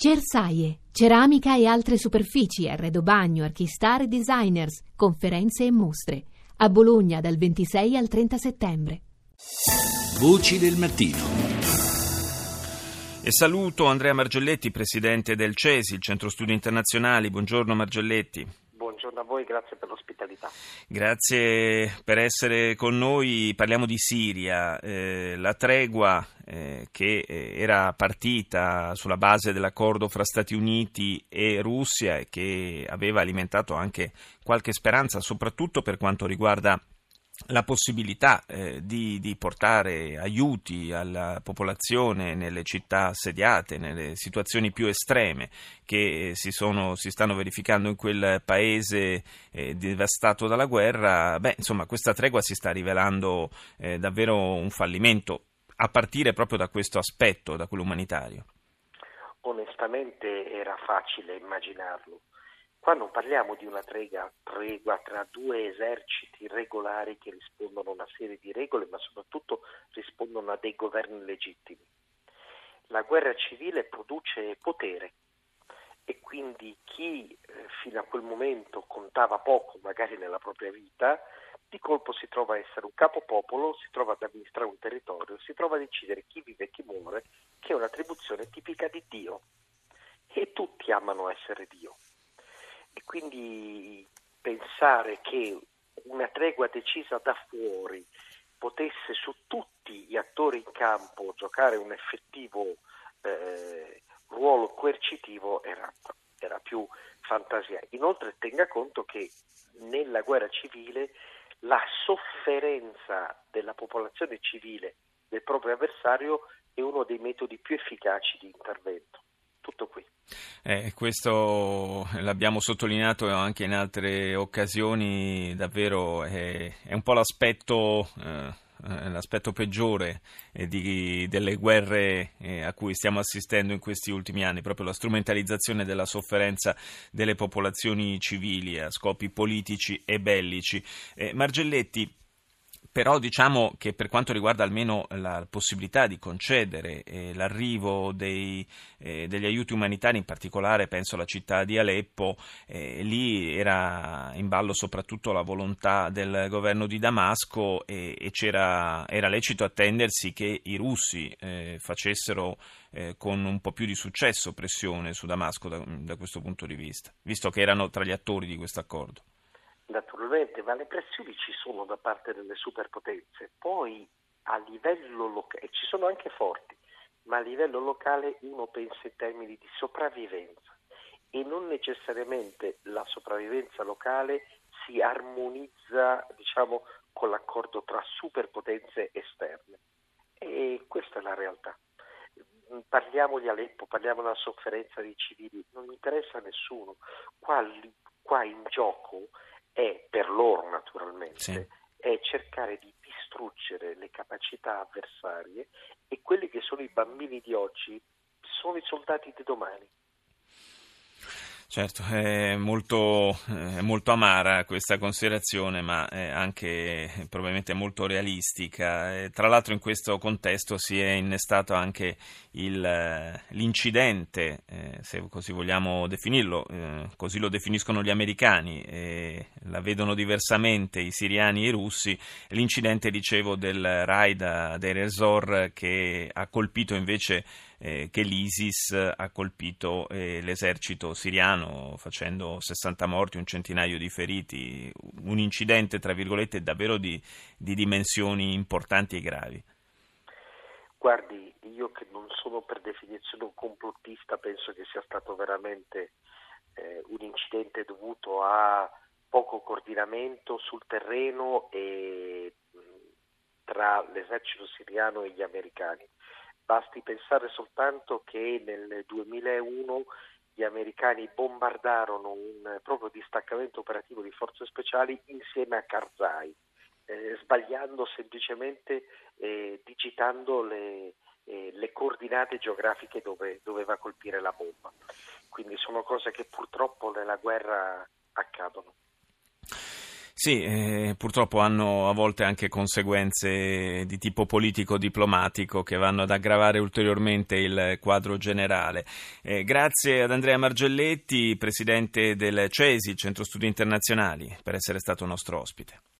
Cersaie, ceramica e altre superfici, arredo bagno, archistar e designers, conferenze e mostre. A Bologna dal 26 al 30 settembre. Voci del mattino. E saluto Andrea Margelletti, presidente del CESI, il Centro Studi Internazionali. Buongiorno Margelletti. A voi, grazie per l'ospitalità. Grazie per essere con noi. Parliamo di Siria. Eh, la tregua eh, che eh, era partita sulla base dell'accordo fra Stati Uniti e Russia e che aveva alimentato anche qualche speranza, soprattutto per quanto riguarda la possibilità eh, di, di, portare aiuti alla popolazione nelle città assediate, nelle situazioni più estreme che si, sono, si stanno verificando in quel paese eh, devastato dalla guerra, beh, insomma, questa tregua si sta rivelando eh, davvero un fallimento, a partire proprio da questo aspetto, da quello umanitario. Onestamente era facile immaginarlo Qua non parliamo di una trega, tregua tra due eserciti regolari che rispondono a una serie di regole, ma soprattutto rispondono a dei governi legittimi. La guerra civile produce potere e quindi chi eh, fino a quel momento contava poco, magari nella propria vita, di colpo si trova a essere un capopopolo, si trova ad amministrare un territorio, si trova a decidere chi vive e chi muore, che è un'attribuzione tipica di Dio. E tutti amano essere Dio. E quindi pensare che una tregua decisa da fuori potesse su tutti gli attori in campo giocare un effettivo eh, ruolo coercitivo era, era più fantasia. Inoltre tenga conto che nella guerra civile la sofferenza della popolazione civile del proprio avversario è uno dei metodi più efficaci di intervento. Tutto qui. Eh, questo l'abbiamo sottolineato anche in altre occasioni, davvero è, è un po' l'aspetto, eh, l'aspetto peggiore eh, di, delle guerre eh, a cui stiamo assistendo in questi ultimi anni, proprio la strumentalizzazione della sofferenza delle popolazioni civili a scopi politici e bellici. Eh, Margelletti, però diciamo che per quanto riguarda almeno la possibilità di concedere eh, l'arrivo dei, eh, degli aiuti umanitari, in particolare penso alla città di Aleppo, eh, lì era in ballo soprattutto la volontà del governo di Damasco e, e era lecito attendersi che i russi eh, facessero eh, con un po' più di successo pressione su Damasco da, da questo punto di vista, visto che erano tra gli attori di questo accordo naturalmente, ma le pressioni ci sono da parte delle superpotenze. Poi a livello locale, ci sono anche forti, ma a livello locale uno pensa in termini di sopravvivenza e non necessariamente la sopravvivenza locale si armonizza diciamo, con l'accordo tra superpotenze esterne. E questa è la realtà. Parliamo di Aleppo, parliamo della sofferenza dei civili, non interessa a nessuno. Qua, qua in gioco è per loro naturalmente, sì. è cercare di distruggere le capacità avversarie e quelli che sono i bambini di oggi sono i soldati di domani. Certo, è molto, è molto, amara questa considerazione, ma è anche probabilmente molto realistica. Tra l'altro in questo contesto si è innestato anche il, l'incidente, eh, se così vogliamo definirlo, eh, così lo definiscono gli americani, eh, la vedono diversamente i siriani e i russi, l'incidente, dicevo, del raid a Deir ez-Zor che ha colpito invece eh, che l'ISIS ha colpito eh, l'esercito siriano facendo 60 morti, un centinaio di feriti, un incidente tra virgolette davvero di, di dimensioni importanti e gravi. Guardi, io che non sono per definizione un complottista, penso che sia stato veramente eh, un incidente dovuto a poco coordinamento sul terreno e tra l'esercito siriano e gli americani. Basti pensare soltanto che nel 2001 gli americani bombardarono un proprio distaccamento operativo di forze speciali insieme a Karzai, eh, sbagliando semplicemente eh, digitando le, eh, le, coordinate geografiche dove doveva colpire la bomba. Quindi sono cose che purtroppo nella guerra accadono. Sì, eh, purtroppo hanno a volte anche conseguenze di tipo politico-diplomatico che vanno ad aggravare ulteriormente il quadro generale. Eh, grazie ad Andrea Margelletti, presidente del CESI, Centro Studi Internazionali, per essere stato nostro ospite.